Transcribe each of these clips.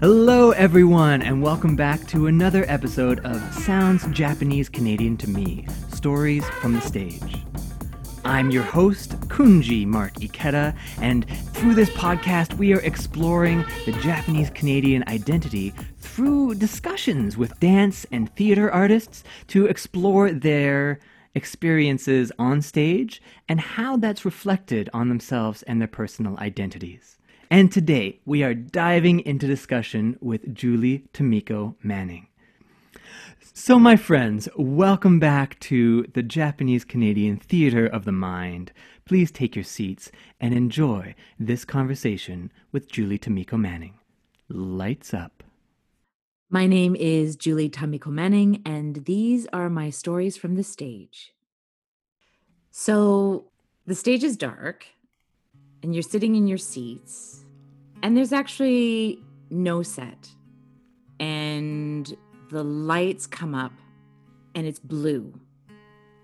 Hello, everyone, and welcome back to another episode of Sounds Japanese Canadian to Me Stories from the Stage. I'm your host, Kunji Mark Ikeda, and through this podcast, we are exploring the Japanese Canadian identity through discussions with dance and theater artists to explore their experiences on stage and how that's reflected on themselves and their personal identities. And today, we are diving into discussion with Julie Tomiko Manning. So, my friends, welcome back to the Japanese Canadian Theater of the Mind. Please take your seats and enjoy this conversation with Julie Tomiko Manning. Lights up. My name is Julie Tomiko Manning, and these are my stories from the stage. So, the stage is dark, and you're sitting in your seats, and there's actually no set. And the lights come up and it's blue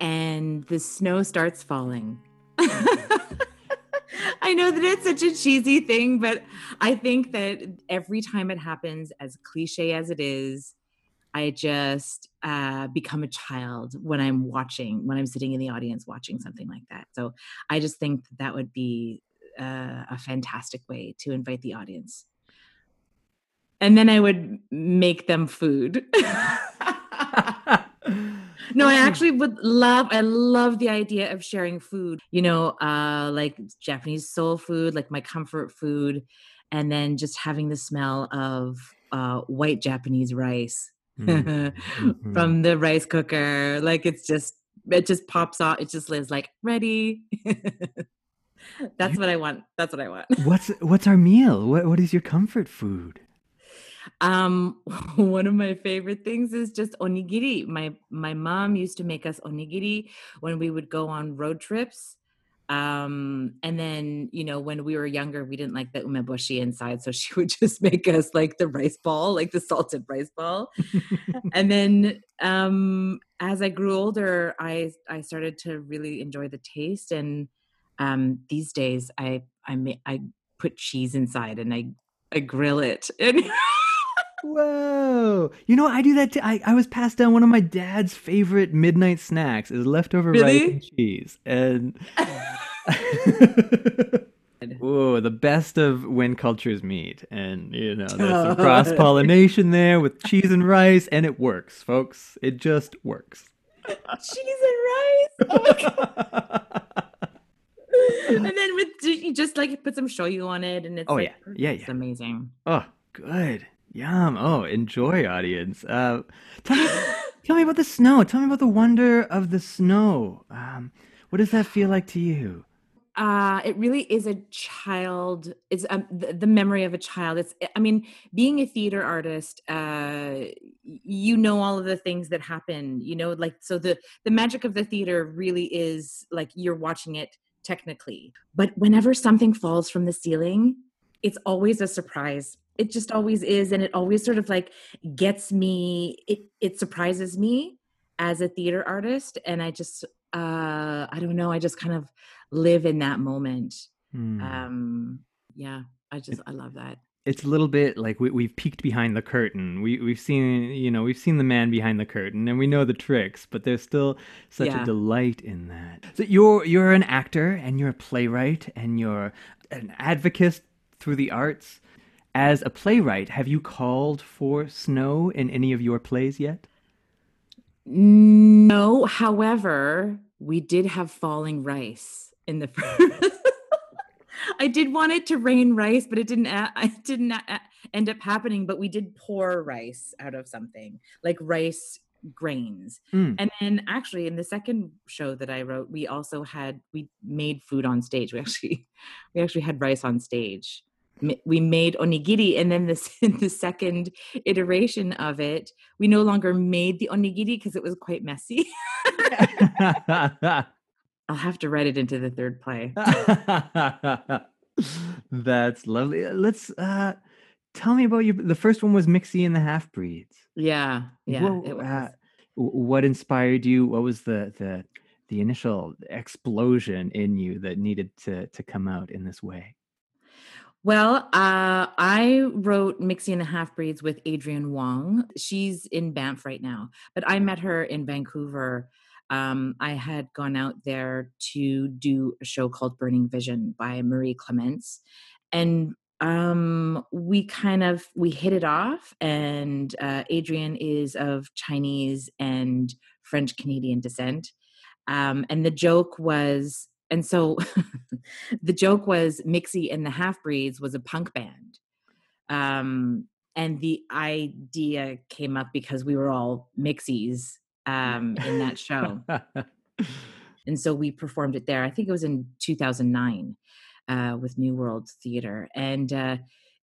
and the snow starts falling. I know that it's such a cheesy thing, but I think that every time it happens, as cliche as it is, I just uh, become a child when I'm watching, when I'm sitting in the audience watching something like that. So I just think that, that would be uh, a fantastic way to invite the audience and then I would make them food. no, I actually would love, I love the idea of sharing food, you know, uh, like Japanese soul food, like my comfort food, and then just having the smell of uh, white Japanese rice mm-hmm. from the rice cooker. Like it's just, it just pops off. It just is like ready. That's what I want. That's what I want. What's what's our meal? What what is your comfort food? Um, one of my favorite things is just onigiri. My my mom used to make us onigiri when we would go on road trips. Um, and then you know when we were younger, we didn't like the umeboshi inside, so she would just make us like the rice ball, like the salted rice ball. and then um, as I grew older, I I started to really enjoy the taste, and um, these days I I ma- I put cheese inside and I I grill it and. Whoa! You know, I do that. Too. I I was passed down one of my dad's favorite midnight snacks is leftover really? rice and cheese, and whoa, the best of when cultures meet, and you know, there's some cross pollination there with cheese and rice, and it works, folks. It just works. cheese and rice. Oh my god. And then with you just like put some shoyu on it, and it's oh like, yeah, yeah, yeah, it's amazing. Oh, good. Yum. Oh, enjoy, audience. Uh, tell, me, tell me about the snow. Tell me about the wonder of the snow. Um, what does that feel like to you? Uh, it really is a child. It's um, the, the, memory of a child. It's, I mean, being a theater artist, uh, you know all of the things that happen. You know, like so the the magic of the theater really is like you're watching it technically, but whenever something falls from the ceiling, it's always a surprise. It just always is and it always sort of like gets me it it surprises me as a theater artist and i just uh i don't know i just kind of live in that moment. Hmm. um yeah i just i love that it's a little bit like we, we've peeked behind the curtain we, we've seen you know we've seen the man behind the curtain and we know the tricks but there's still such yeah. a delight in that so you're you're an actor and you're a playwright and you're an advocate through the arts as a playwright, have you called for snow in any of your plays yet? No. However, we did have falling rice in the first. I did want it to rain rice, but it didn't. I didn't end up happening. But we did pour rice out of something like rice grains. Mm. And then actually in the second show that I wrote, we also had we made food on stage. We actually we actually had rice on stage we made onigiri and then this in the second iteration of it we no longer made the onigiri because it was quite messy i'll have to write it into the third play. That's lovely. Uh, let's uh tell me about your the first one was mixie and the half breeds yeah yeah what, uh, what inspired you? What was the the the initial explosion in you that needed to to come out in this way? Well, uh, I wrote Mixie and the Half Breeds with Adrienne Wong. She's in Banff right now, but I met her in Vancouver. Um, I had gone out there to do a show called Burning Vision by Marie Clements, and um, we kind of we hit it off. And uh, Adrienne is of Chinese and French Canadian descent, um, and the joke was, and so the joke was Mixie and the Half Breeds was a punk band um, and the idea came up because we were all mixies um, in that show. and so we performed it there. I think it was in 2009 uh, with New World Theater. And uh,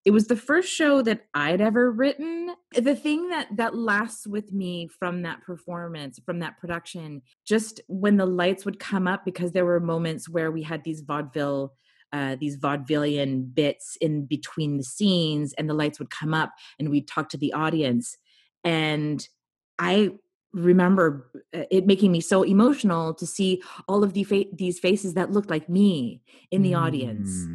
it was the first show that I'd ever written. The thing that that lasts with me from that performance, from that production, just when the lights would come up, because there were moments where we had these vaudeville uh, these vaudevillian bits in between the scenes, and the lights would come up, and we'd talk to the audience. And I remember uh, it making me so emotional to see all of the fa- these faces that looked like me in the mm. audience.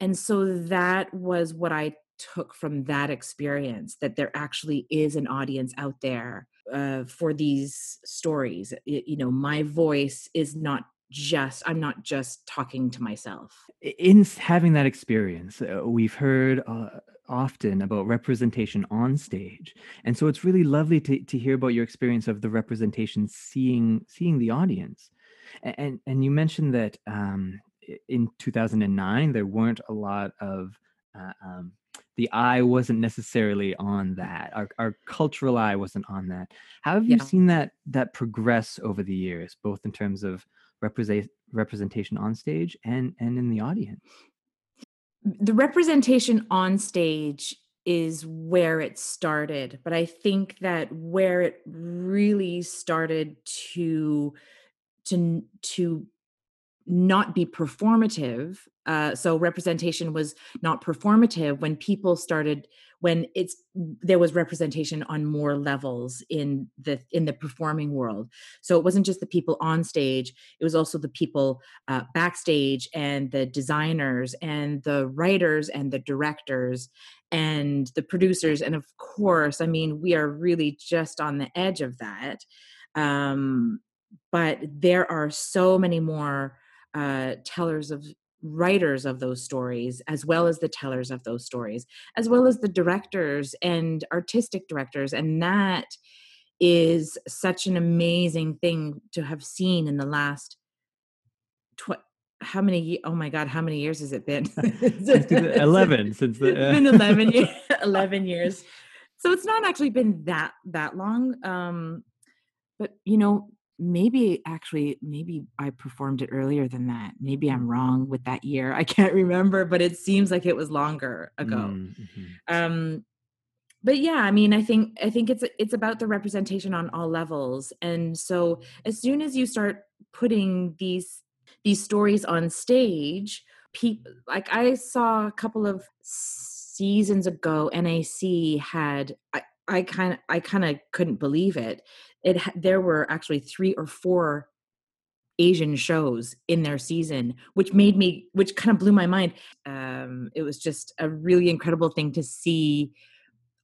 And so that was what I took from that experience that there actually is an audience out there uh, for these stories. It, you know, my voice is not just i'm not just talking to myself. In having that experience uh, we've heard uh, often about representation on stage. And so it's really lovely to, to hear about your experience of the representation seeing seeing the audience. And and you mentioned that um, in 2009 there weren't a lot of uh, um, the eye wasn't necessarily on that. Our, our cultural eye wasn't on that. How have you yeah. seen that that progress over the years both in terms of represent representation on stage and and in the audience. The representation on stage is where it started but i think that where it really started to to to not be performative uh, so representation was not performative when people started when it's there was representation on more levels in the in the performing world. So it wasn't just the people on stage it was also the people uh, backstage and the designers and the writers and the directors and the producers and of course i mean we are really just on the edge of that um, but there are so many more uh, tellers of writers of those stories as well as the tellers of those stories as well as the directors and artistic directors and that is such an amazing thing to have seen in the last tw- how many oh my god how many years has it been? 11 since the uh... it's been 11 years 11 years. So it's not actually been that that long um but you know maybe actually maybe i performed it earlier than that. Maybe i'm wrong with that year. I can't remember but it seems like it was longer ago. Mm-hmm. um but yeah i mean i think i think it's it's about the representation on all levels. And so as soon as you start putting these these stories on stage people like i saw a couple of seasons ago nac had i I kind of I kind of couldn't believe it it there were actually three or four Asian shows in their season, which made me, which kind of blew my mind. Um, it was just a really incredible thing to see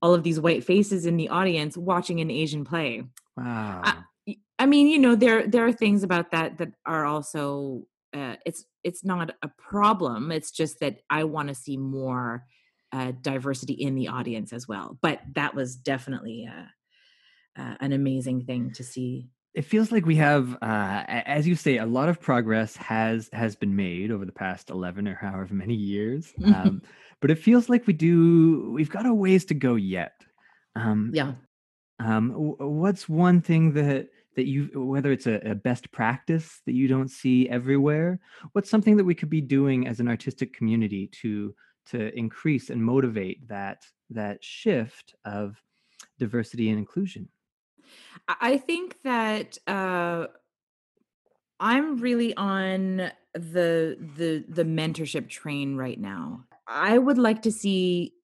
all of these white faces in the audience watching an Asian play. Wow. I, I mean, you know, there there are things about that that are also uh, it's it's not a problem. It's just that I want to see more uh, diversity in the audience as well. But that was definitely. Uh, uh, an amazing thing to see. It feels like we have uh, as you say a lot of progress has has been made over the past 11 or however many years um, but it feels like we do we've got a ways to go yet. Um, yeah. um, what's one thing that that you whether it's a, a, best practice that you don't see everywhere what's something that we could be doing as an artistic community to to increase and motivate that that shift of diversity and inclusion I think that uh, I'm really on the the the mentorship train right now. I would like to see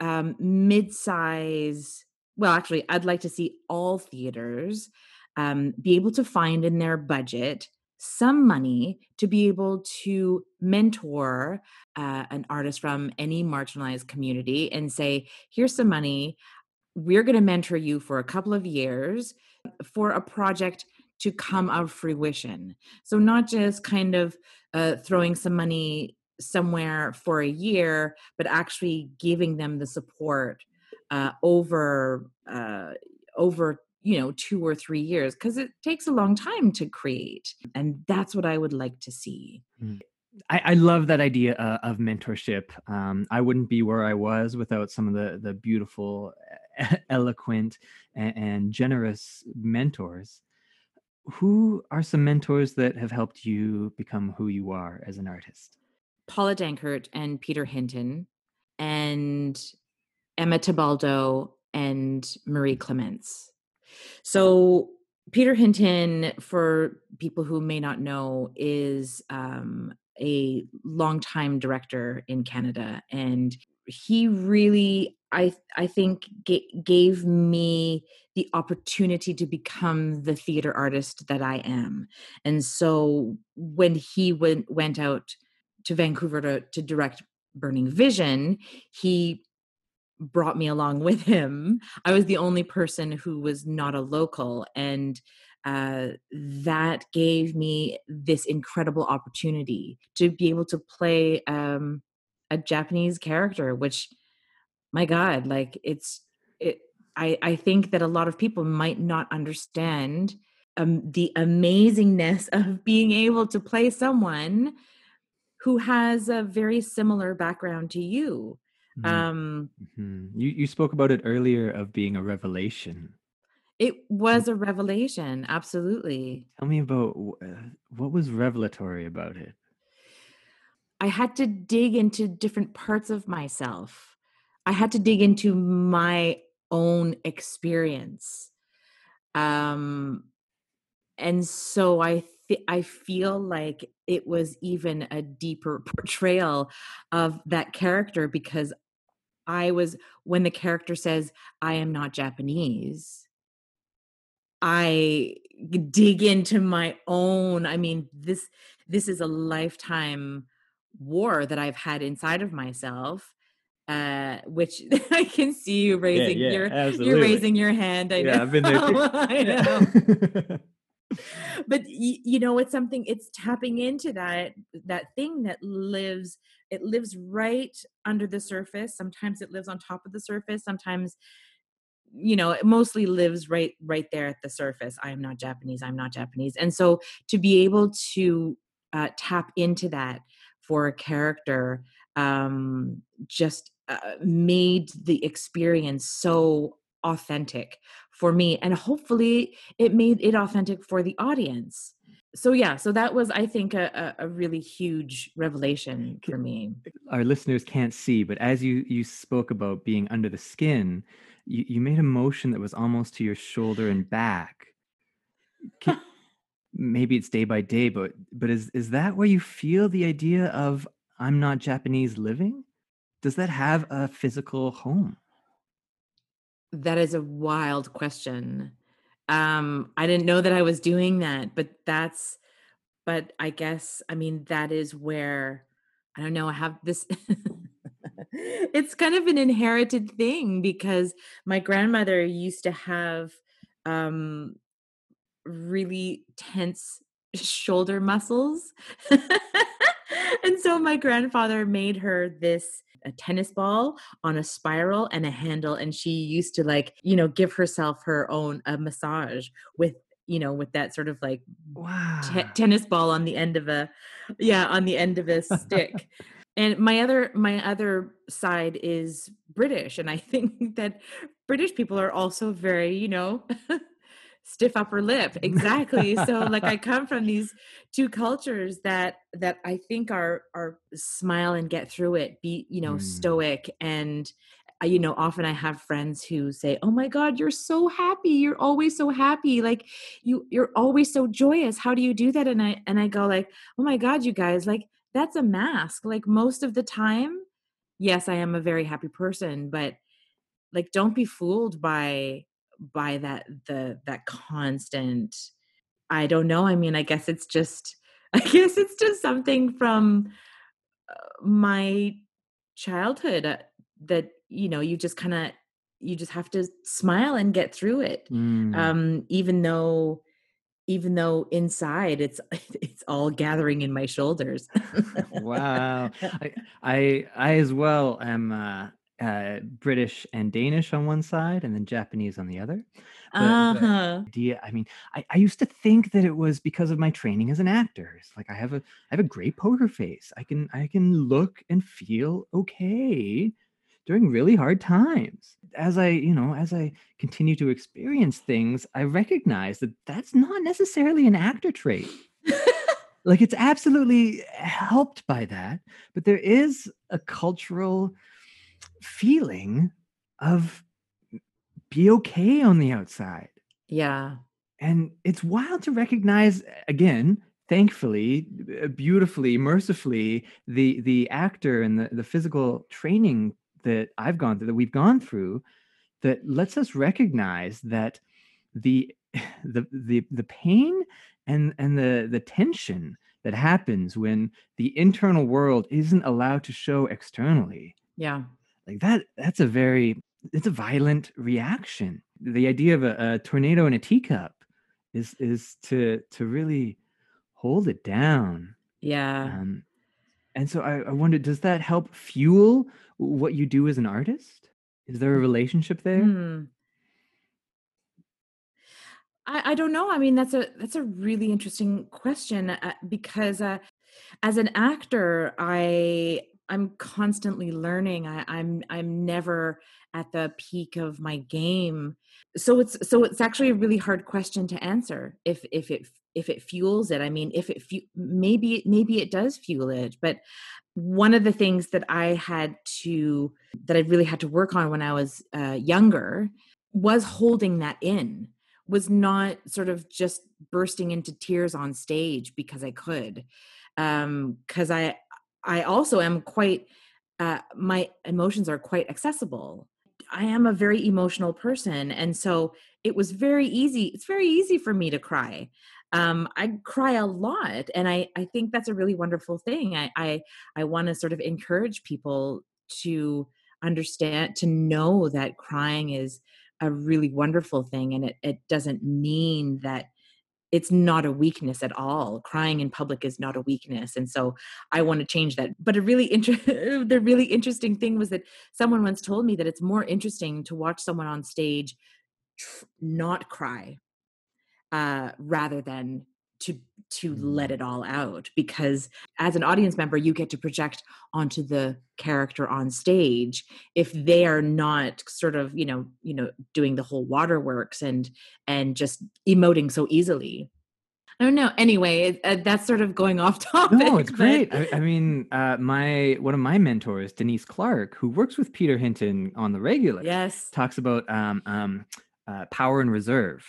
um, mid-size. Well, actually, I'd like to see all theaters um, be able to find in their budget some money to be able to mentor uh, an artist from any marginalized community and say, here's some money. We're going to mentor you for a couple of years for a project to come of fruition. So, not just kind of uh, throwing some money somewhere for a year, but actually giving them the support uh, over uh, over you know two or three years because it takes a long time to create and that's what i would like to see mm. I, I, love that idea uh, of mentorship. Um, I wouldn't be where I was without some of the the beautiful, eloquent, and, generous mentors. Who are some mentors that have helped you become who you are as an artist? Paula Danckert and Peter Hinton, and Emma Tibaldo and Marie Clements. So Peter Hinton, for people who may not know, is um, a longtime director in Canada, and he really, I I think, g- gave me the opportunity to become the theater artist that I am. And so when he went went out to Vancouver to, to direct Burning Vision, he brought me along with him. I was the only person who was not a local. And uh, that gave me this incredible opportunity to be able to play um, a Japanese character, which, my God, like it's, it, I, I think that a lot of people might not understand um, the amazingness of being able to play someone who has a very similar background to you Mm-hmm. Um, mm-hmm. You you spoke about it earlier of being a revelation. It was a revelation, absolutely. Tell me about uh, what was revelatory about it. I had to dig into different parts of myself. I had to dig into my own experience. Um, and so I th- I feel like it was even a deeper portrayal of that character because I was when the character says, I am not Japanese, I dig into my own. I mean, this this is a lifetime war that I've had inside of myself. Uh, which I can see you raising yeah, yeah, your absolutely. you're raising your hand. I yeah, know. I've been there. I know. but you know it's something it's tapping into that that thing that lives it lives right under the surface sometimes it lives on top of the surface sometimes you know it mostly lives right right there at the surface i'm not japanese i'm not japanese and so to be able to uh, tap into that for a character um, just uh, made the experience so authentic for me and hopefully it made it authentic for the audience. So yeah so that was i think a, a really huge revelation for me. our listeners can't see but as you you spoke about being under the skin you, you made a motion that was almost to your shoulder and back. Can, maybe it's day by day but but is is that where you feel the idea of i'm not japanese living does that have a physical home? That is a wild question. Um i didn't know that i was doing that but that's but i guess i mean that is where i don't know i have this it's kind of an inherited thing because my grandmother used to have um really tense shoulder muscles. And so my grandfather made her this a tennis ball on a spiral and a handle and she used to like you know give herself her own a massage with you know with that sort of like wow. t- tennis ball on the end of a yeah on the end of a stick and my other my other side is british and i think that british people are also very you know stiff upper lip. Exactly. So like i come from these two cultures that that i think are are smile and get through it be you know mm. stoic. And I, you know often i have friends who say oh my god you're so happy. You're always so happy. Like you you're always so joyous. How do you do that? And i and i go like oh my god you guys like that's a mask. Like most of the time yes i am a very happy person but like don't be fooled by by that the that constant I don't know. I mean, I guess it's just I guess it's just something from uh, my childhood uh, that you know you just kind of you just have to smile and get through it Mm. um even though even though inside it's it's all gathering in my shoulders wow. I, I I as well am uh, uh, British and Danish on one side, and then Japanese on the other. The, the uh-huh idea, I mean, I, I used to think that it was because of my training as an actor. It's like I have a I have a great poker face. I can I can look and feel okay during really hard times. As I, you know, as I continue to experience things, I recognize that that's not necessarily an actor trait like it's absolutely helped by that but there is a cultural feeling of be okay on the outside. Yeah. And it's wild to recognize again thankfully uh, beautifully mercifully the the actor and the, the physical training that i've gone through that we've gone through that lets us recognize that the the the, the pain and and the the tension that happens when the internal world isn't allowed to show externally yeah like that that's a very it's a violent reaction. The idea of a, a tornado in a teacup is is to to really hold it down. Yeah. Um, and so I, I wonder does that help fuel what you do as an artist? Is there a relationship there? Hmm. I, I don't know. I mean, that's a that's a really interesting question uh, because uh, as an actor, I I'm constantly learning. I, I'm I'm never at the peak of my game, so it's so it's actually a really hard question to answer. If if it if it fuels it, I mean, if it fu- maybe maybe it does fuel it, but one of the things that I had to that I really had to work on when I was uh, younger was holding that in was not sort of just bursting into tears on stage because I could. Um cuz I I also am quite uh my emotions are quite accessible. I am a very emotional person and so it was very easy it's very easy for me to cry. Um I cry a lot and I I think that's a really wonderful thing. I I I want to sort of encourage people to understand to know that crying is a really wonderful thing and it, it doesn't mean that it's not a weakness at all. Crying in public is not a weakness and so i want to change that. But a really inter- the really interesting thing was that someone once told me that it's more interesting to watch someone on stage tr- not cry uh, rather than to to let Mm. it all out because as an audience member you get to project onto the character on stage. If they are not sort of you know you know doing the whole waterworks and and just emoting so easily. I don't know. Anyway uh, that's sort of going off topic No, it's but- great. I, I mean, uh, my one of my mentors, Denise Clark, who works with Peter Hinton on the regular, yes. talks about um, um, uh, power and reserve,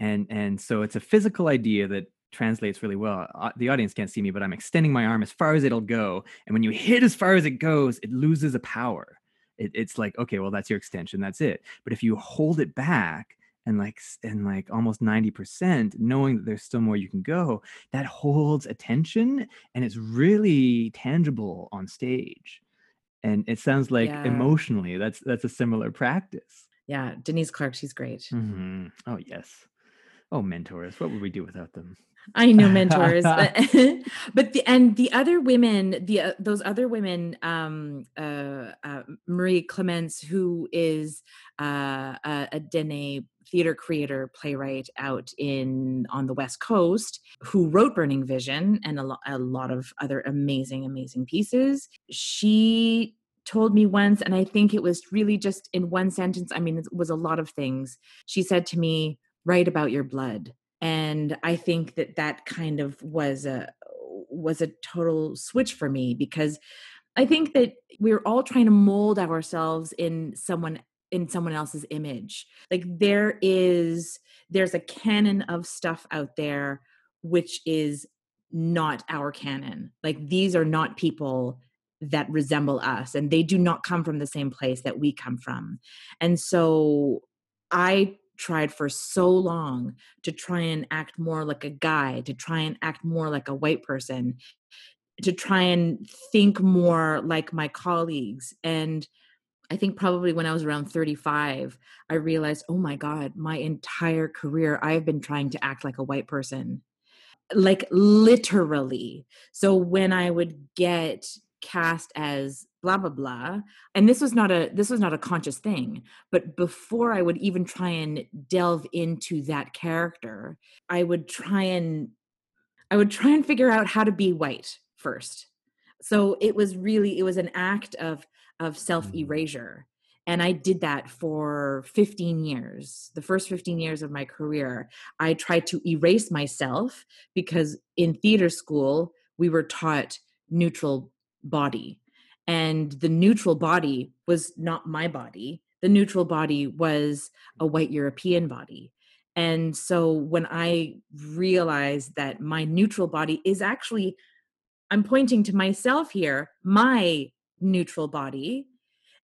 and and so it's a physical idea that translates really well. Uh, the audience can't see me, but I'm extending my arm as far as it'll go, and when you hit as far as it goes, it loses a power. It, it's like okay, well that's your extension, that's it. But if you hold it back and like and like almost 90% knowing that there's still more you can go that holds attention and it's really tangible on stage and it sounds like Yeah. emotionally that's that's a similar practice yeah denise clark she's great hmm oh yes oh mentors what would we do without them I know mentors, but, but the and the other women, the uh, those other women, um, uh, uh, Marie Clements, who is uh, a, a Dene theater creator, playwright out in on the West Coast, who wrote Burning Vision and a, lo- a lot of other amazing, amazing pieces. She told me once, and I think it was really just in one sentence. I mean, it was a lot of things. She said to me, "Write about your blood." And i think that that kind of was a was a total switch for me because i think that we're all trying to mold ourselves in someone in someone else's image. Like there is there's a canon of stuff out there which is not our canon. Like these are not people that resemble us and they do not come from the same place that we come from. And so i tried for so long to try and act more like a guy, to try and act more like a white person, to try and think more like my colleagues. And I think probably when I was around 35, I realized, oh my God, my entire career, I've been trying to act like a white person. Like literally. So when I would get cast as blah blah blah and this was not a this was not a conscious thing but before i would even try and delve into that character i would try and i would try and figure out how to be white first so it was really it was an act of of self mm-hmm. erasure and i did that for 15 years the first 15 years of my career i tried to erase myself because in theater school we were taught neutral body and the neutral body was not my body the neutral body was a white european body and so when i realized that my neutral body is actually i'm pointing to myself here my neutral body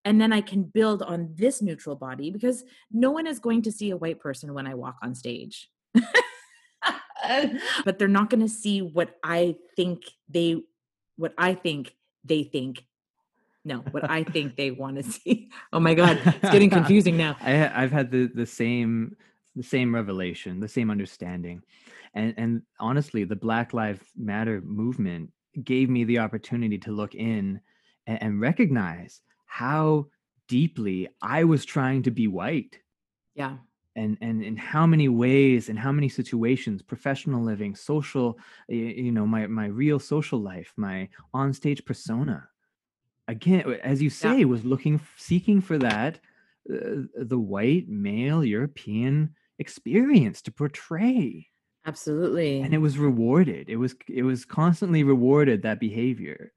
and then i can build on this neutral body because no one is going to see a white person when i walk on stage. But they're not going to see what i think they what i think they think no what i think they want to see. Oh my god it's getting confusing now. I, i've had the the same the same revelation the same understanding and and honestly the black lives matter movement gave me the opportunity to look in and, and recognize how deeply i was trying to be white. Yeah and and in how many ways and how many situations professional living social you know my my real social life my onstage persona. Again as you say yeah. was looking seeking for that uh, the white male european experience to portray. Absolutely. And it was rewarded. It was it was constantly rewarded that behavior.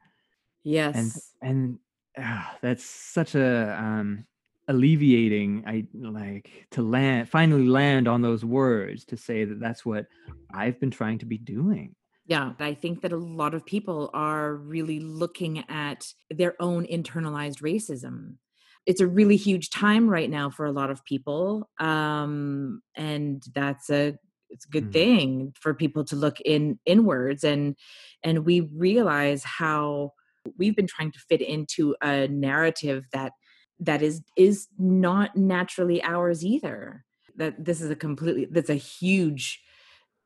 Yes. and and uh, that's such a um alleviating i like to land finally land on those words to say that that's what i've been trying to be doing yeah i think that a lot of people are really looking at their own internalized racism it's a really huge time right now for a lot of people um and that's a it's a good mm. thing for people to look in inwards and and we realize how we've been trying to fit into a narrative that that is is not naturally ours either. That this is a completely that's a huge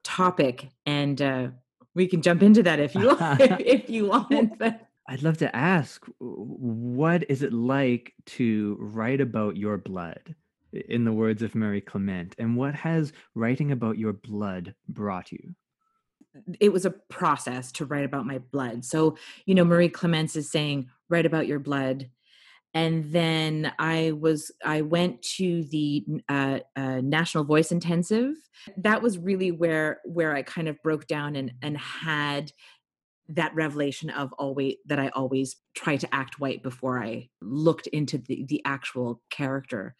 topic and uh we can jump into that if you if, if you want but I'd love to ask what is it like to write about your blood in the words of Marie Clement and what has writing about your blood brought you? It was a process to write about my blood. So you know Marie Clements is saying write about your blood and then i was i went to the uh, uh, national voice intensive. That was really where where i kind of broke down and and had that revelation of always that i always try to act white before i looked into the the actual character.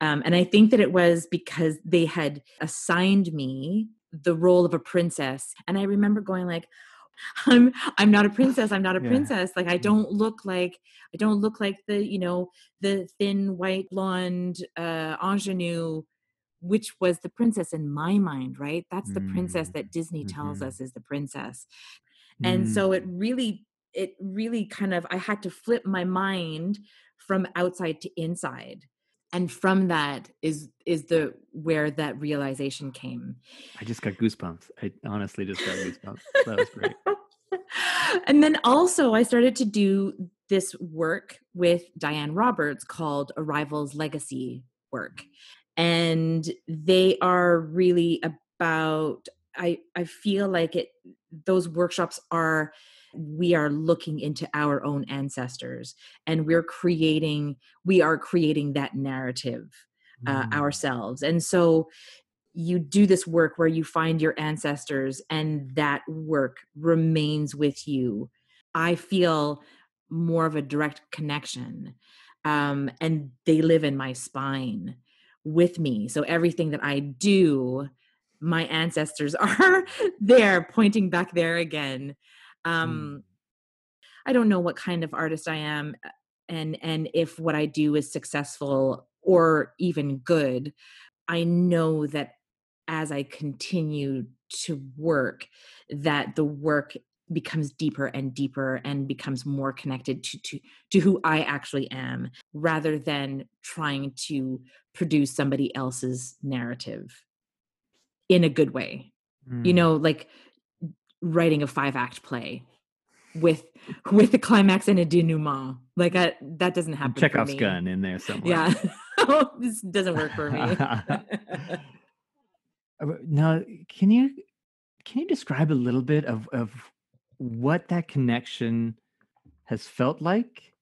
Um, and i think that it was because they had assigned me the role of a princess and i remember going like i'm i'm not a princess i'm not a yeah. princess like i mm. don't look like i don't look like the you know the thin white blonde uh ingenue which was the princess in my mind right that's the mm. princess that disney tells mm-hmm. us is the princess mm. and so it really it really kind of i had to flip my mind from outside to inside and from that is is the where that realization came. I just got goosebumps. I honestly just got goosebumps. That was great. And then also i started to do this work with diane roberts called arrival's legacy work. And they are really about i i feel like it those workshops are we are looking into our own ancestors and we're creating we are creating that narrative uh, mm. ourselves and so you do this work where you find your ancestors and that work remains with you i feel more of a direct connection um, and they live in my spine with me so everything that i do my ancestors are there pointing back there again. Um mm. i don't know what kind of artist i am uh, and and if what i do is successful or even good I know that as I continue to work, that the work becomes deeper and deeper and becomes more connected to, to to who I actually am rather than trying to produce somebody else's narrative in a good way. Mm. You hmm. know, like writing a five act play with with a climax and a denouement. Like I, that doesn't happen. Chekhov's gun in there somewhere. Yeah, this doesn't work for me. Uh, now, can you can you describe a little bit of of what that connection has felt like,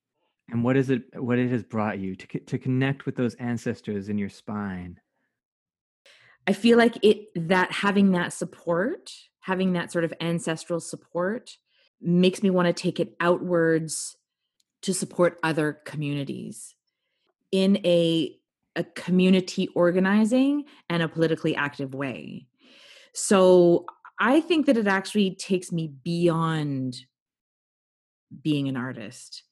and what is it what it has brought you to to connect with those ancestors in your spine? I feel like it that having that support, having that sort of ancestral support, makes me want to take it outwards to support other communities in a a community organizing and a politically active way. So I think that it actually takes me beyond being an artist.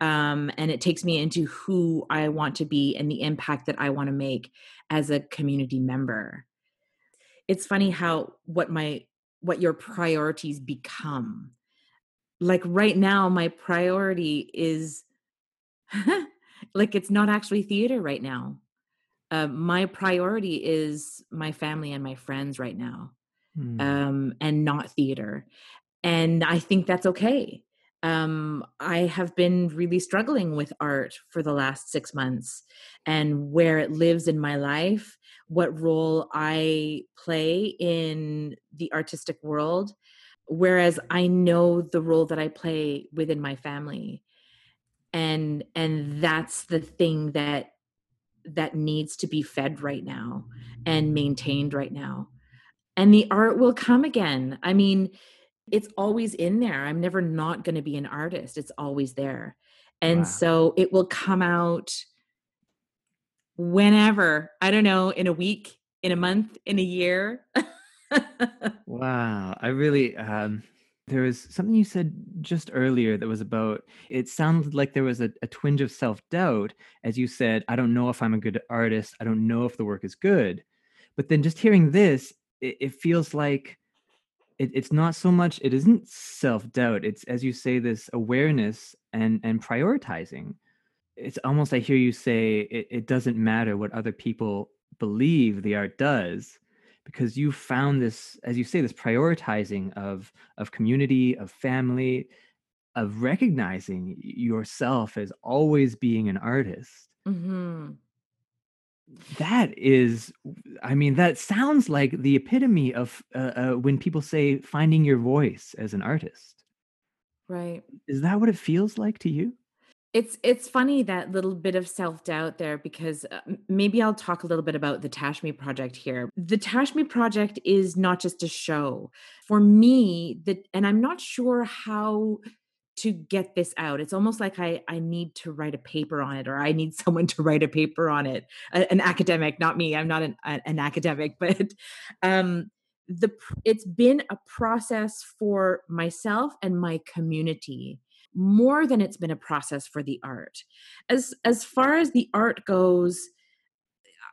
Um, and it takes me into who I want to be and the impact that I want to make as a community member. It's funny how what my what your priorities become. Like right now my priority is like it's not actually theater right now. Uh, my priority is my family and my friends right now mm. um, and not theater. And i think that's okay um, i have been really struggling with art for the last six months and where it lives in my life what role i play in the artistic world whereas i know the role that i play within my family. And and that's the thing that that needs to be fed right now and maintained right now. And the art will come again. I mean it's always in there i'm never not going to be an artist it's always there and wow. so it will come out whenever i don't know in a week in a month in a year wow. I really, um, there was something you said just earlier that was about it sounded like there was a, a twinge of self-doubt as you said i don't know if i'm a good artist i don't know if the work is good but then just hearing this it, it feels like it, it's not so much it isn't self-doubt it's as you say this awareness and and prioritizing it's almost i hear you say it, it doesn't matter what other people believe the art does because you found this as you say this prioritizing of of community of family of recognizing yourself as always being an artist mm-hmm. That is i mean that sounds like the epitome of uh, uh, when people say finding your voice as an artist right is that what it feels like to you it's it's funny that little bit of self-doubt there because uh, maybe I'll talk a little bit about the tashme project here. The tashme project is not just a show. For me, that and I'm not sure how to get this out. It's almost like I I need to write a paper on it or I need someone to write a paper on it. A, an academic, not me. I'm not an, an academic, but um the it's been a process for myself and my community more than it's been a process for the art. As as far as the art goes,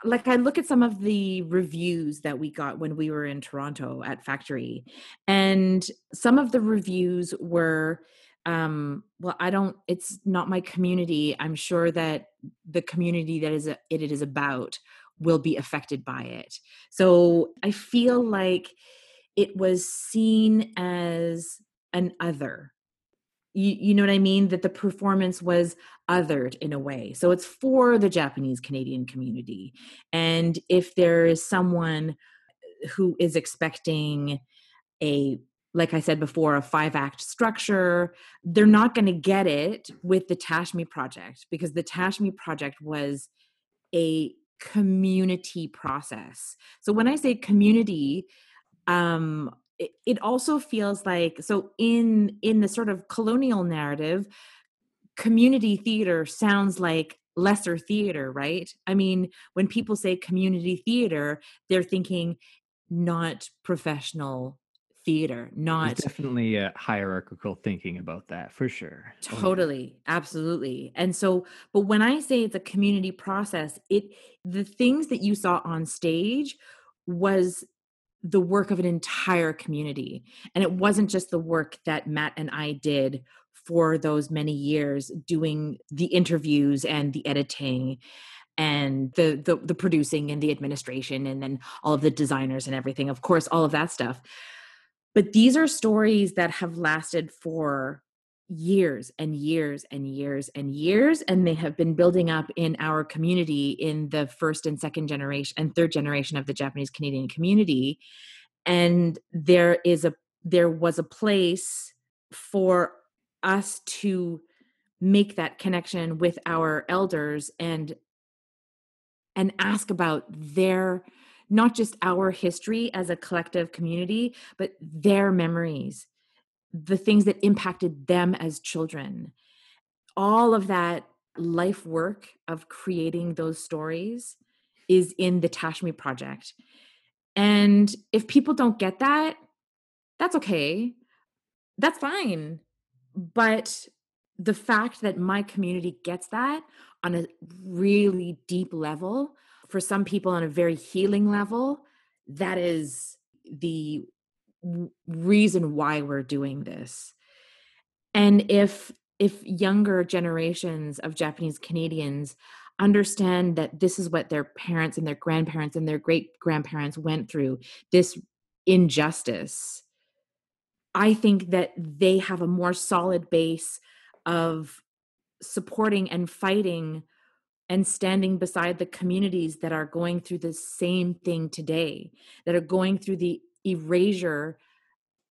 like I look at some of the reviews that we got when we were in Toronto at Factory, and some of the reviews were um well i don't it's not my community i'm sure that the community that is a, it is about will be affected by it so i feel like it was seen as an other you, you know what I mean? That the performance was othered in a way. So it's for the Japanese Canadian community. And if there is someone who is expecting a like I said before, a five act structure. They're not going to get it with the Tashme project because the Tashme project was a community process. So when I say community, um, it, also feels like so in in the sort of colonial narrative community theater sounds like lesser theater right i mean when people say community theater they're thinking not professional theater, not There's definitely a hierarchical thinking about that for sure. Oh. Totally, absolutely. And so, but when I say it's a community process, it the things that you saw on stage was the work of an entire community. And it wasn't just the work that Matt and I did for those many years doing the interviews and the editing and the, the the producing and the administration and then all of the designers and everything. Of course, all of that stuff. But these are stories that have lasted for years and years and years and years and they have been building up in our community in the first and second generation and third generation of the Japanese Canadian community. And there is a there was a place for us to make that connection with our elders and and ask about their not just our history as a collective community but their memories the things that impacted them as children. All of that life work of creating those stories is in the Tashme project. And if people don't get that, that's okay. That's fine. But the fact that my community gets that on a really deep level, for some people on a very healing level, that is the reason why we're doing this. And if if younger generations of japanese canadians understand that this is what their parents and their grandparents and their great grandparents went through this injustice i think that they have a more solid base of supporting and fighting and standing beside the communities that are going through the same thing today that are going through the erasure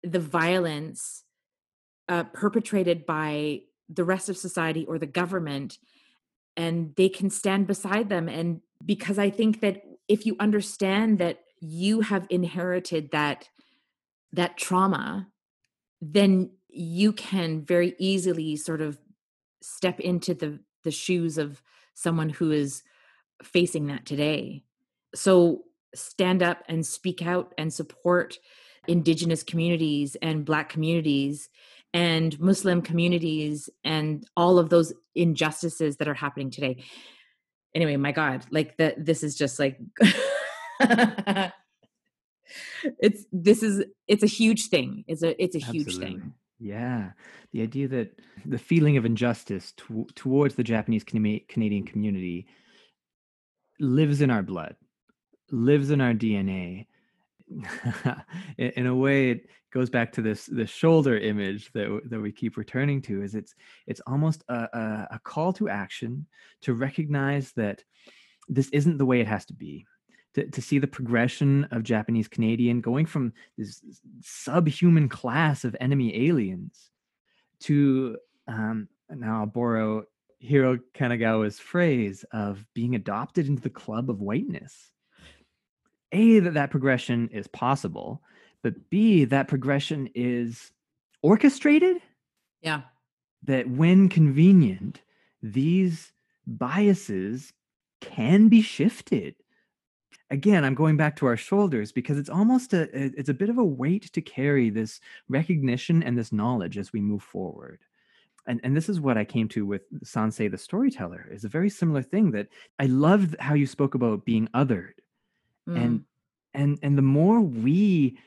the violence uh, perpetrated by the rest of society or the government and they can stand beside them. And because i think that if you understand that you have inherited that that trauma then you can very easily sort of step into the the shoes of someone who is facing that today. So stand up and speak out and support indigenous communities and black communities and muslim communities and all of those injustices that are happening today. Anyway my god like that this is just like it's this is it's a huge thing. It's a it's a Absolutely. huge thing yeah the idea that the feeling of injustice to, towards the japanese canadian community lives in our blood lives in our DNA. in a way, it goes back to this this shoulder image that that we keep returning to. Is it's it's almost a, a, a call to action to recognize that this isn't the way it has to be. To, to see the progression of Japanese Canadian going from this subhuman class of enemy aliens to um, now I'll borrow Hiro Kanagawa's phrase of being adopted into the club of whiteness. A that that progression is possible but b that progression is orchestrated? Yeah. That when convenient these biases can be shifted again i'm going back to our shoulders because it's almost a it's a bit of a weight to carry this recognition and this knowledge as we move forward. And, and this is what I came to with Sansei the storyteller is a very similar thing that I loved how you spoke about being othered. Mm. And and and the more we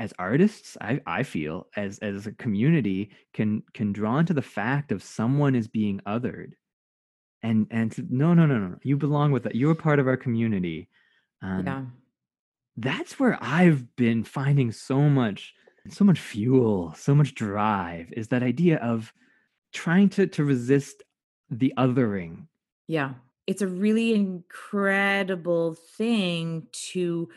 as artists, I, I feel as as a community can can draw into the fact of someone is being othered. And and to, no no no no you belong with that you're part of our community um, yeah that's where i've been finding so much so much fuel so much drive is that idea of trying to to resist the othering. Yeah. It's a really incredible thing to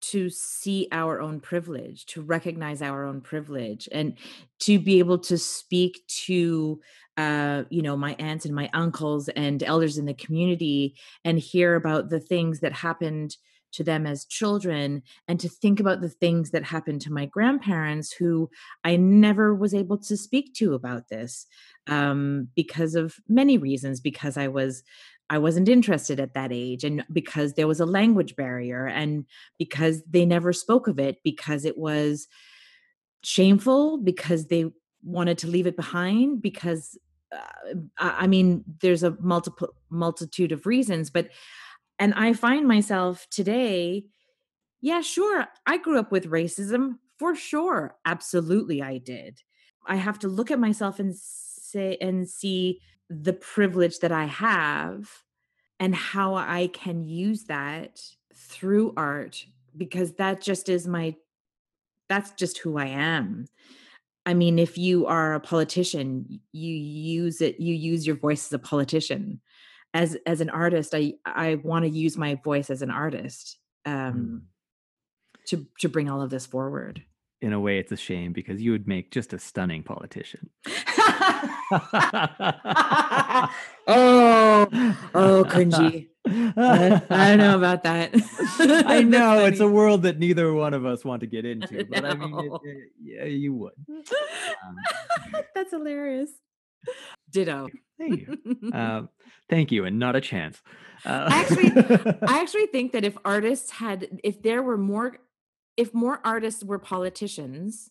to see our own privilege to recognize our own privilege and to be able to speak to uh, you know my aunts and my uncles and elders in the community and hear about the things that happened to them as children and to think about the things that happened to my grandparents who i never was able to speak to about this um, because of many reasons because i was I wasn't interested at that age, and because there was a language barrier, and because they never spoke of it, because it was shameful because they wanted to leave it behind because uh, I mean, there's a multiple multitude of reasons, but and I find myself today, yeah, sure, I grew up with racism for sure. Absolutely, I did. I have to look at myself and say and see the privilege that I have and how I can use that through art because that just is my that's just who I am. I mean, if you are a politician, you use it, you use your voice as a politician. As as an artist, I I want to use my voice as an artist um, mm. to to bring all of this forward. In a way, it's a shame because you would make just a stunning politician. oh, oh, cringy. I, I don't know about that. I know it's a world that neither one of us want to get into, but I mean, it, it, yeah, you would. Um, That's hilarious. Ditto. Thank you. Um, thank you, and not a chance. Uh, I actually, I actually think that if artists had, if there were more, if more artists were politicians,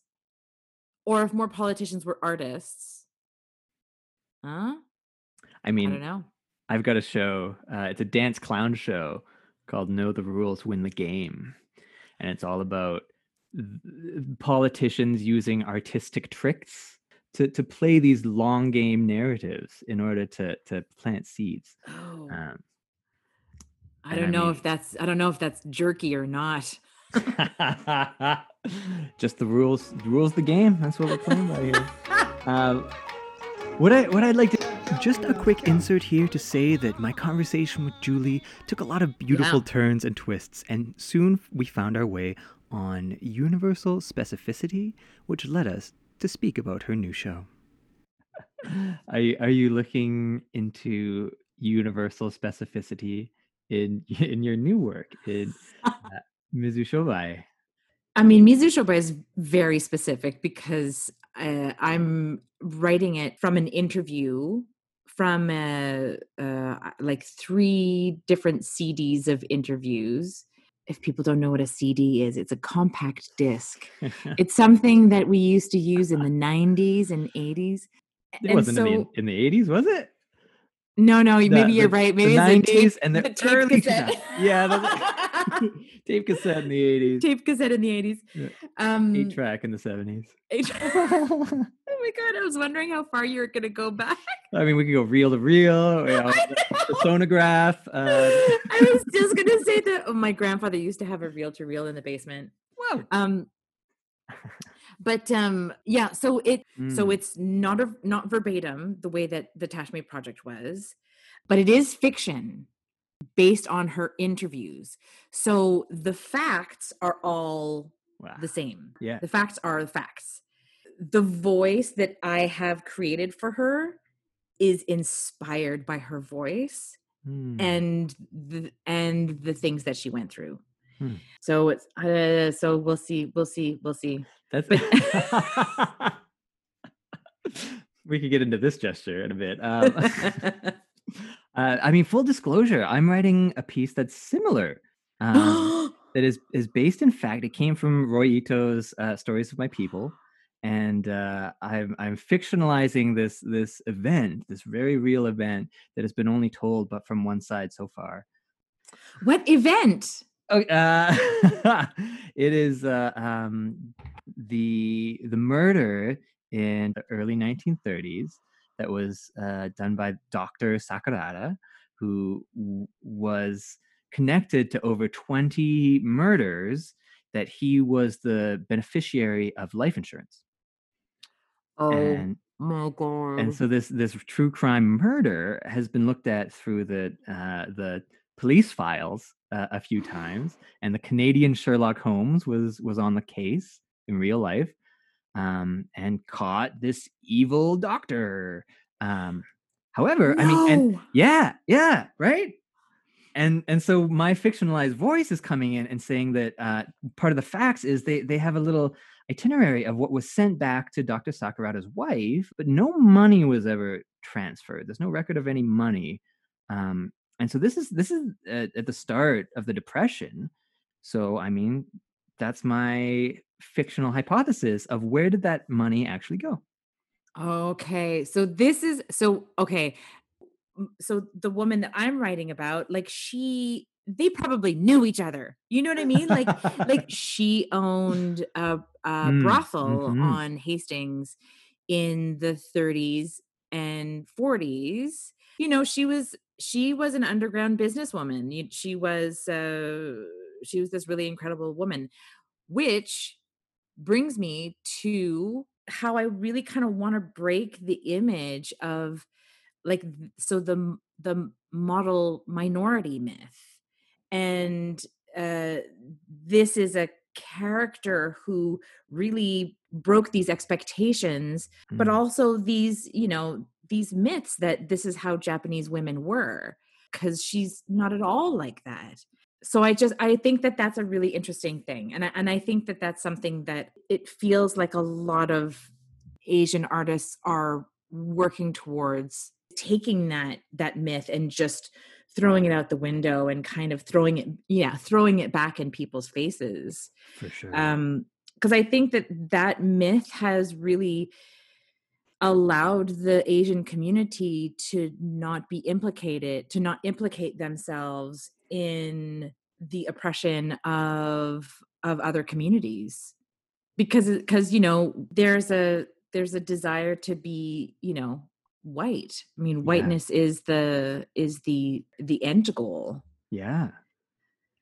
or if more politicians were artists, huh? I mean, I don't know. I've got a show. Uh, it's a dance clown show called "Know the Rules, Win the Game," and it's all about politicians using artistic tricks to to play these long game narratives in order to to plant seeds. Oh. Um, I don't I know mean, if that's I don't know if that's jerky or not. Just the rules, the rules, the game. That's what we're playing by here. Um, what I what I'd like to just a quick insert here to say that my conversation with Julie took a lot of beautiful yeah. turns and twists, and soon we found our way on universal specificity, which led us to speak about her new show. Are you, are you looking into universal specificity in in your new work in uh, Mizu Shobai? I mean, Mizu Shobai is very specific because uh, I'm writing it from an interview from uh, uh, like three different CDs of interviews. If people don't know what a CD is, it's a compact disc. it's something that we used to use in the 90s and 80s. It and wasn't so, in, the, in the 80s, was it? No, no, the, maybe you're right. Maybe the 90s tape, and the, the early cassette. yeah, the, tape cassette in the 80s. Tape cassette in the 80s. Yeah. Um, eight track in the 70s. Oh my god, I was wondering how far you were to go back. I mean, we could go reel to reel, you know, the phonograph. Uh. I was just to say that oh, my grandfather used to have a reel to reel in the basement. Whoa. Um, but um yeah so it mm. so it's not a not verbatim the way that the tashme project was but it is fiction based on her interviews so the facts are all wow. the same yeah the facts are the facts the voice that i have created for her is inspired by her voice mm. and the and the things that she went through Hmm. So it's uh, so we'll see, we'll see, we'll see. That's but- we could get into this gesture in a bit. Um, uh, I mean, full disclosure, I'm writing a piece that's similar. Um, that is is based in fact. It came from Roy Ito's uh, Stories of My People, and uh, I'm I'm fictionalizing this this event, this very real event that has been only told but from one side so far. What event? Okay, uh, it is uh, um, the the murder in the early 1930s that was uh, done by Dr. Sakurada, who w- was connected to over 20 murders that he was the beneficiary of life insurance. Oh and, my god! And so this this true crime murder has been looked at through the uh, the police files uh, a few times, and the Canadian Sherlock Holmes was was on the case in real life, um, and caught this evil doctor. Um, however, no. I mean, and yeah, yeah, right. And and so my fictionalized voice is coming in and saying that uh, part of the facts is they they have a little itinerary of what was sent back to Dr. Sakurada's wife, but no money was ever transferred. There's no record of any money. Um, and so this is this is at, at the start of the depression so i mean that's my fictional hypothesis of where did that money actually go? Okay. So this is so okay. So the woman that I'm writing about, like she they probably knew each other. You know what I mean? Like like she owned a, a Mm, brothel mhm. on Hastings in the 30s and 40s. You know, she was she was an underground businesswoman. She was uh she was this really incredible woman, which brings me to how I really kind of want to break the image of like so the the model minority myth and uh this is a character who really broke these expectations but Mm, also these you know these myths that this is how japanese women were because she's not at all like that. So i just i think that that's a really interesting thing and I, and I think that that's something that it feels like a lot of asian artists are working towards taking that that myth and just throwing it out the window and kind of throwing it yeah throwing it back in people's faces for sure. um because i think that that myth has really allowed the asian community to not be implicated to not implicate themselves in the oppression of of other communities because because you know there's a there's a desire to be you know white i mean Yeah. whiteness is the is the the end goal Yeah.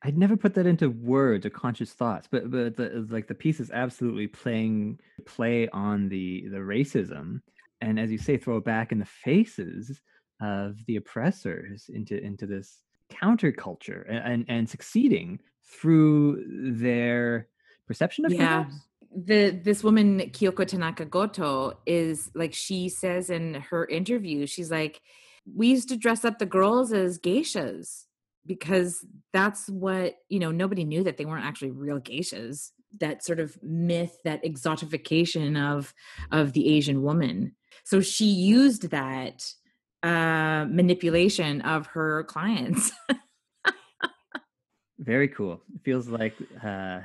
I'd never put that into words or conscious thoughts, but but the, like the piece is absolutely playing play on the the racism, and as you say, throw it back in the faces of the oppressors into into this counterculture and and, and succeeding through their perception of yeah perhaps? The this woman kyoko tanaka goto is like she says in her interview she's like we used to dress up the girls as geishas because that's what you know nobody knew that they weren't actually real geishas. That sort of myth that exotification of of the asian woman. So she used that uh manipulation of her clients. Very cool. It feels like uh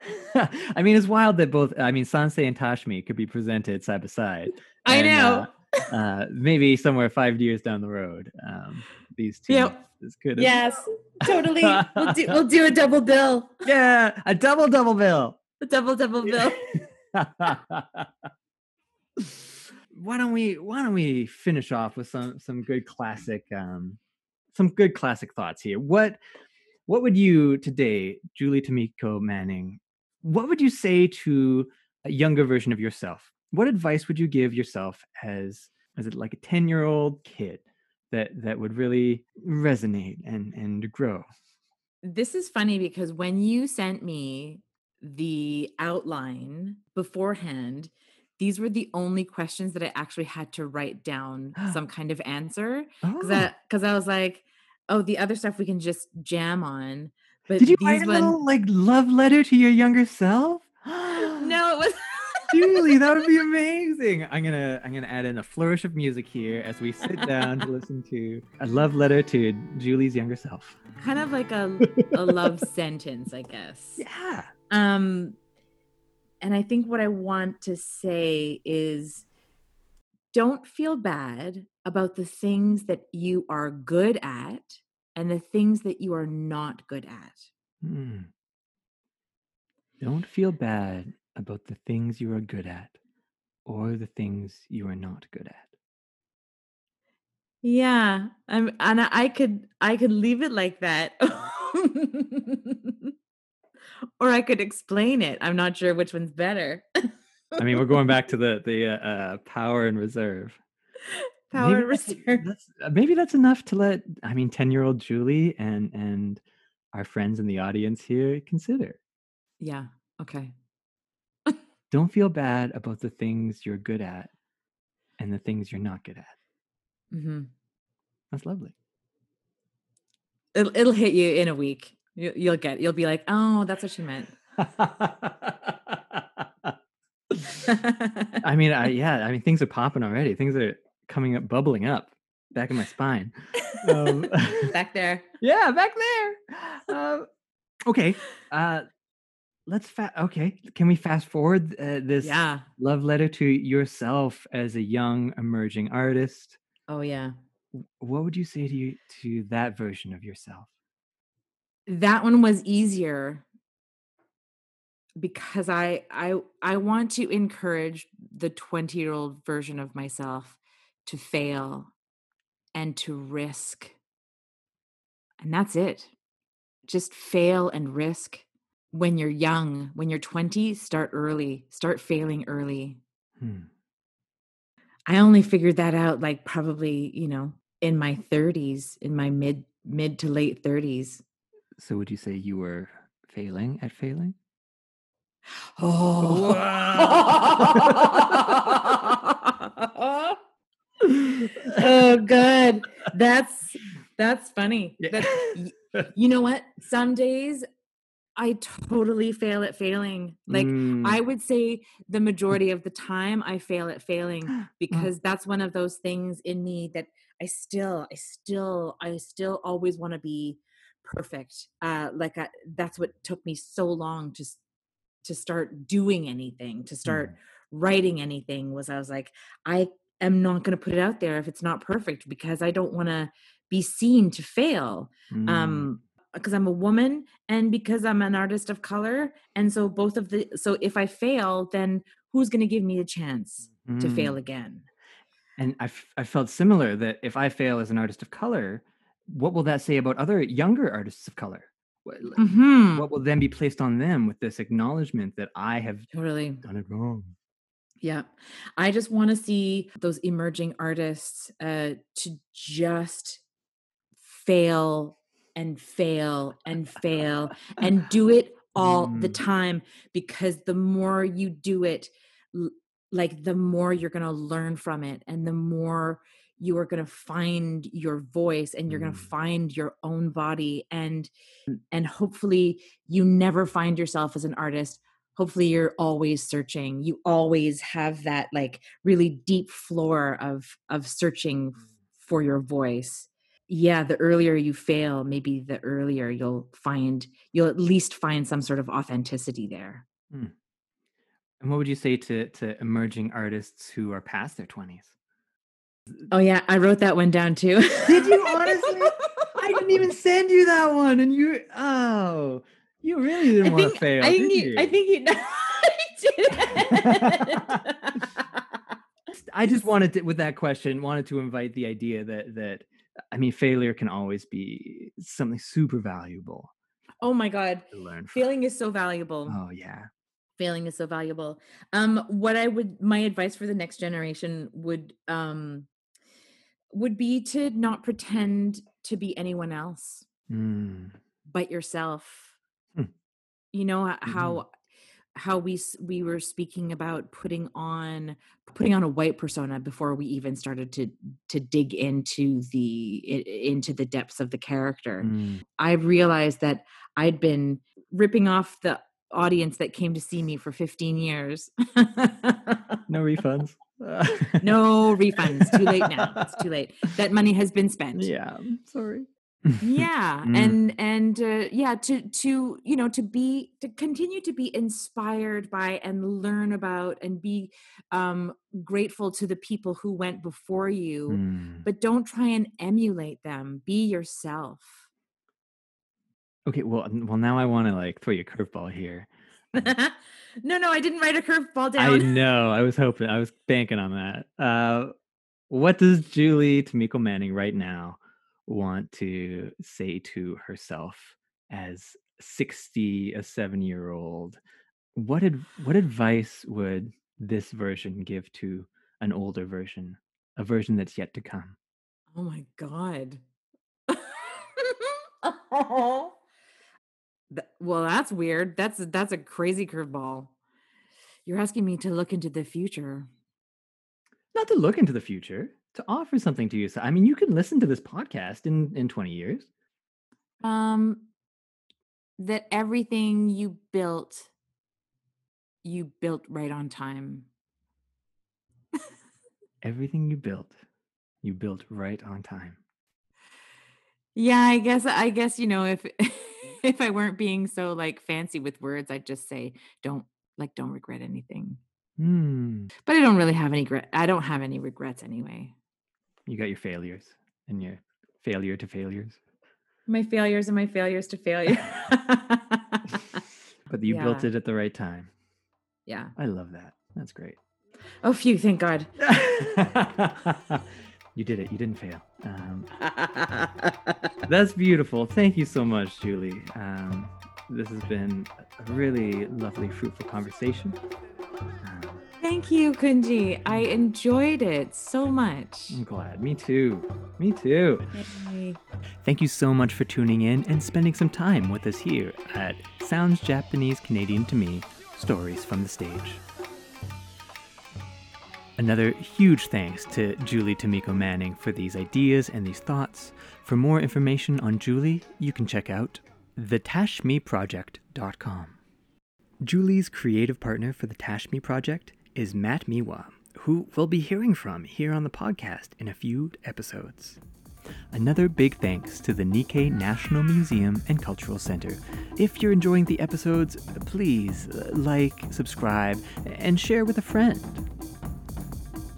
I mean it's wild that both I mean Sansei and Tashme could be presented side by side. i and, know Uh, uh maybe somewhere five years down the road. Um these two Yep. could yes totally we'll do, we'll do a double bill Yeah, a double double bill. a double double bill why don't we why don't we finish off with some some good classic um some good classic thoughts here what what would you today julie tamiko manning what would you say to a younger version of yourself? What advice would you give yourself as as it like a 10 year old kid that that would really resonate and and grow? This is funny because when you sent me the outline beforehand, these were the only questions that I actually had to write down some kind of answer because oh. I, I was like, oh, the other stuff we can just jam on. But did you write a one, little like love letter to your younger self no, it was. Julie, that would be amazing. I'm gonna I'm gonna add in a flourish of music here as we sit down to listen to a love letter to Julie's younger self. kind of like a, a love sentence, I guess. Yeah. Um, and I think what I want to say is don't feel bad about the things that you are good at and the things that you are not good at. Hmm. Don't feel bad about the things you are good at or the things you are not good at. Yeah, I'm and I I could I could leave it like that. or I could explain it. I'm not sure which one's better. I mean, we're going back to the the uh, uh, power and reserve. Power maybe and that's, that's uh, maybe that's enough to let I mean 10 year old Julie and and our friends in the audience here consider. Yeah. Okay. Don't feel bad about the things you're good at and the things you're not good at. Mm-hmm. That's lovely. It'll it'll hit you in a week. You, you'll get. You'll be like, oh, that's what she meant. I mean, I yeah, I mean things are popping already. Things are coming up, bubbling up back in my spine. Um, Back there. yeah, back there. Um, okay, uh, let's fa- okay. Can we fast forward uh, this Yeah. love letter to yourself as a young emerging artist? Oh yeah. What would you say to you to that version of yourself? That one was easier because I I I want to encourage the 20-year-old version of myself to fail and to risk. And that's it. Just fail and risk. When you're young, when you're 20, start early. Start failing early. Hmm. I only figured that out like probably, you know, in my 30s, in my mid mid to late 30s. So would you say you were failing at failing? Oh. oh good. That's that's funny. Yeah. That y- you know what? Some days I totally fail at failing. Like Mm, I would say the majority of the time I fail at failing because that's one of those things in me that I still I still I still always want to be perfect. Uh like I, that's what took me so long to to start doing anything, to start writing anything was I was like I am not going to put it out there if it's not perfect because I don't want to be seen to fail mm, um because i'm a woman and because i'm an artist of color and so both of the so if i fail then who's going to give me a chance to fail mm. again And I, f- I felt similar that if I fail as an artist of color, what will that say about other younger artists of color? What, l- hmm what will then be placed on them with this acknowledgement that I have totally done it wrong? Yeah. I just want to see those emerging artists uh to just fail and fail and fail and do it all the Mm, time because the more you do it like the more you're going to learn from it and the more you are going to find your voice and you're going to mm, find your own body and and hopefully you never find yourself as an artist hopefully you're always searching. You always have that like really deep floor of of searching for your voice. Yeah the earlier you fail maybe the earlier you'll find you'll at least find some sort of authenticity there. Mm. And what would you say to to emerging artists who are past their twenties? oh yeah i wrote that one down too. Did you? Honestly? I didn't even send you that one, and you oh, you really didn't I want to fail. I did think you, I think you I did. I just wanted to, with that question, wanted to invite the idea that that I mean, failure can always be something super valuable oh my god. learn from. Failing is so valuable. Oh yeah. Failing is so valuable. Um what I would my advice for the next generation would um would be to not pretend to be anyone else Mm, but yourself. You know mhm. how how we we were speaking about putting on putting on a white persona before we even started to to dig into the into the depths of the character. Mm, I realized that I'd been ripping off the audience that came to see me for 15 years. no refunds. no refunds. Too late now. It's too late. That money has been spent. Yeah, sorry. Yeah Mm. and and uh, yeah to to you know to be to continue to be inspired by and learn about and be um grateful to the people who went before you Mm. but don't try and emulate them be yourself Okay, well, well, now I want to like throw you a curveball here. no no i didn't write a curveball down. I know. I was hoping. I was banking on that. Uh, what does Julie Tamiko Manning right now want to say to herself as sixty, a seven-year-old? What ad- what advice would this version give to an older version, a version that's yet to come? oh my god Th- well that's weird that's that's a crazy curveball you're asking me to look into the future Not to look into the future, to offer something to you. So, I mean, you can listen to this podcast in in twenty years. um that everything you built you built right on time Everything you built, you built right on time. yeah i guess i guess you know if if I weren't being so like fancy with words, I'd just say don't like don't regret anything. Hmm. But I don't really have any I don't have any regrets anyway. You got your failures and your failure to failures. My failures and my failures to failure. But you built it at the right time. yeah. I love that. That's great. Oh phew, thank God. you did it. You didn't fail. Um, that's beautiful. Thank you so much, Julie. Um, this has been a really lovely, fruitful conversation. Um, Thank you, Kunji. I enjoyed it so much. I'm glad. Me too. Me too. Yay. Thank you so much for tuning in and spending some time with us here at Sounds Japanese Canadian to Me Stories from the Stage. Another huge thanks to Julie Tamiko Manning for these ideas and these thoughts. For more information on Julie, you can check out thetashme.project.com. Julie's creative partner for the Tashme Project is Matt Miwa, who we'll be hearing from here on the podcast in a few episodes. Another big thanks to the Nikkei National Museum and Cultural Center. If you're enjoying the episodes, please uh, like, subscribe, and share with a friend.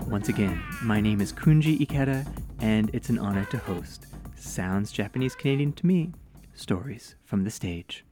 Once again, my name is Kunji Ikeda, and it's an honor to host Sounds Japanese Canadian to Me Stories from the Stage.